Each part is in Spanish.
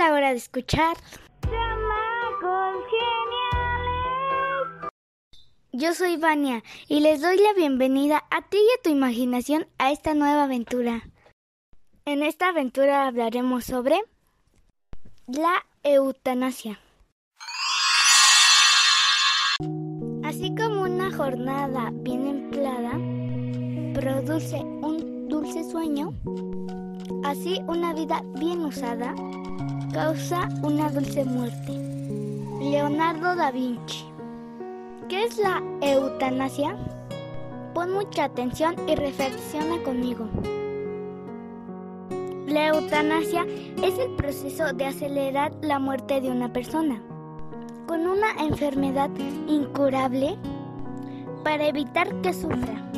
La hora de escuchar. Yo soy Vania y les doy la bienvenida a ti y a tu imaginación a esta nueva aventura. En esta aventura hablaremos sobre la eutanasia. Así como una jornada bien empleada produce un dulce sueño, así una vida bien usada causa una dulce muerte. Leonardo da Vinci. ¿Qué es la eutanasia? Pon mucha atención y reflexiona conmigo. La eutanasia es el proceso de acelerar la muerte de una persona con una enfermedad incurable para evitar que sufra.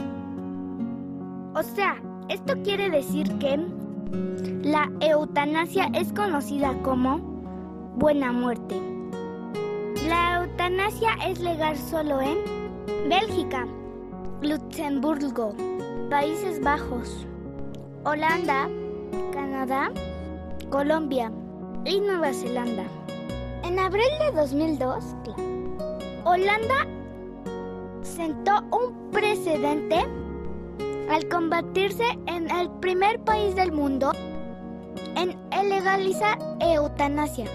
O sea, esto quiere decir que la eutanasia es conocida como buena muerte. La eutanasia es legal solo en Bélgica, Luxemburgo, Países Bajos, Holanda, Canadá, Colombia y Nueva Zelanda. En abril de 2002, Holanda sentó un precedente al convertirse en el primer país del mundo en legalizar eutanasia.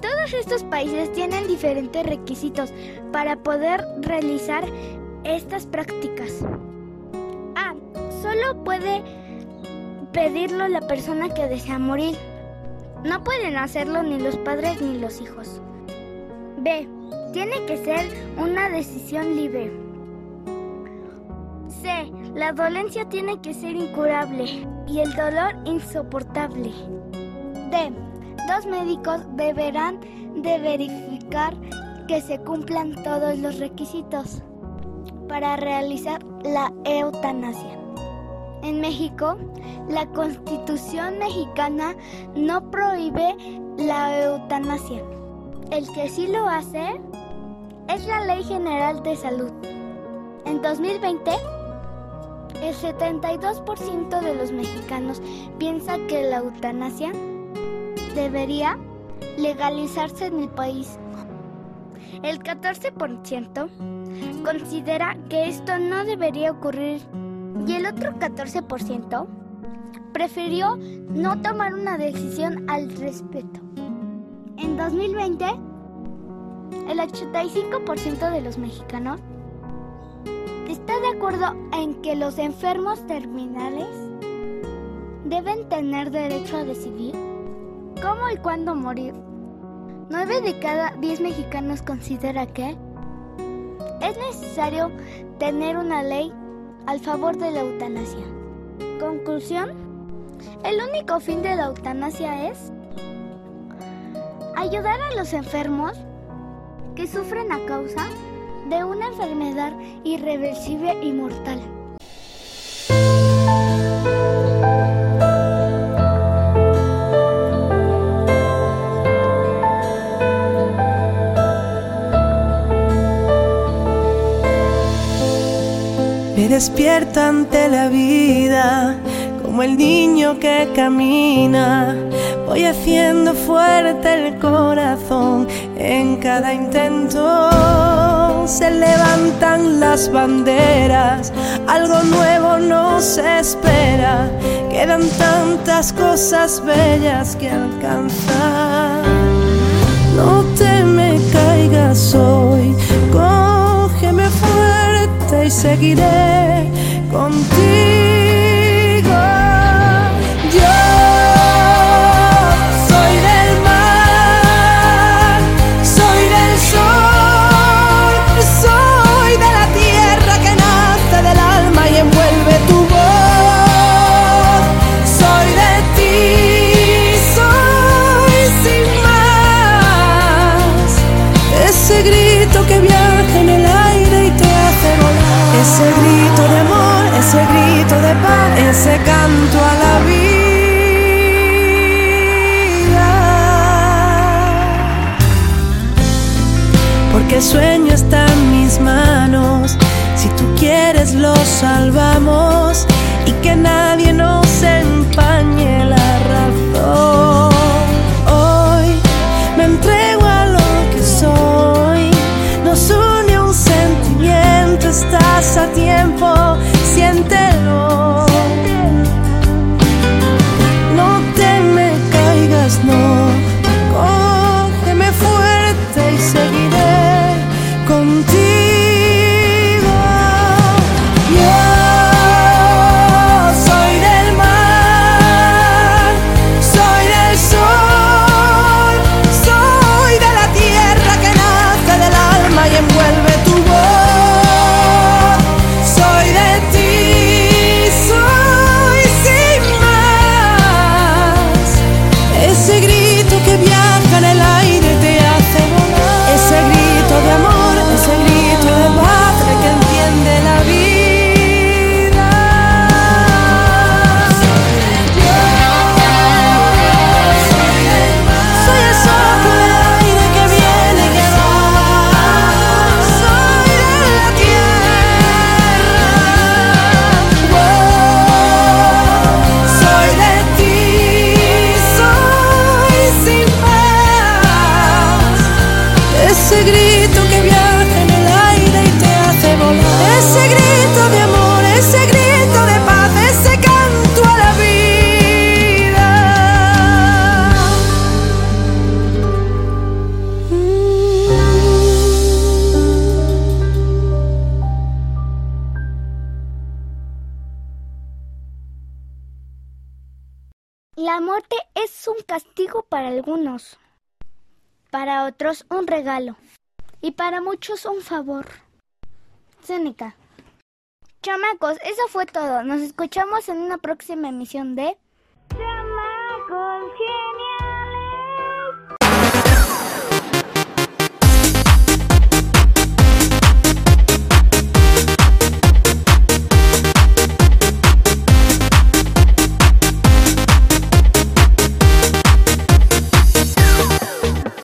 Todos estos países tienen diferentes requisitos para poder realizar estas prácticas. A. Solo puede pedirlo la persona que desea morir. No pueden hacerlo ni los padres ni los hijos. B. Tiene que ser una decisión libre. C. La dolencia tiene que ser incurable y el dolor insoportable. D. Dos médicos deberán de verificar que se cumplan todos los requisitos para realizar la eutanasia. En México, la Constitución mexicana no prohíbe la eutanasia. El que sí lo hace es la Ley General de Salud. En 2020, el 72% de los mexicanos piensa que la eutanasia debería legalizarse en el país. El 14% considera que esto no debería ocurrir y el otro 14% prefirió no tomar una decisión al respecto. En 2020, el 85% de los mexicanos de acuerdo en que los enfermos terminales deben tener derecho a decidir cómo y cuándo morir. 9 de cada 10 mexicanos considera que es necesario tener una ley al favor de la eutanasia. Conclusión, el único fin de la eutanasia es ayudar a los enfermos que sufren a causa de una enfermedad irreversible y mortal. Me despierta ante la vida como el niño que camina. Voy haciendo fuerte el corazón en cada intento. Se levantan las banderas, algo nuevo nos espera. Quedan tantas cosas bellas que alcanzar. No te me caigas hoy, cógeme fuerte y seguiré contigo. Tú quieres lo salvamos un castigo para algunos, para otros un regalo y para muchos un favor. Seneca. Chamacos, eso fue todo. Nos escuchamos en una próxima emisión de Chamacos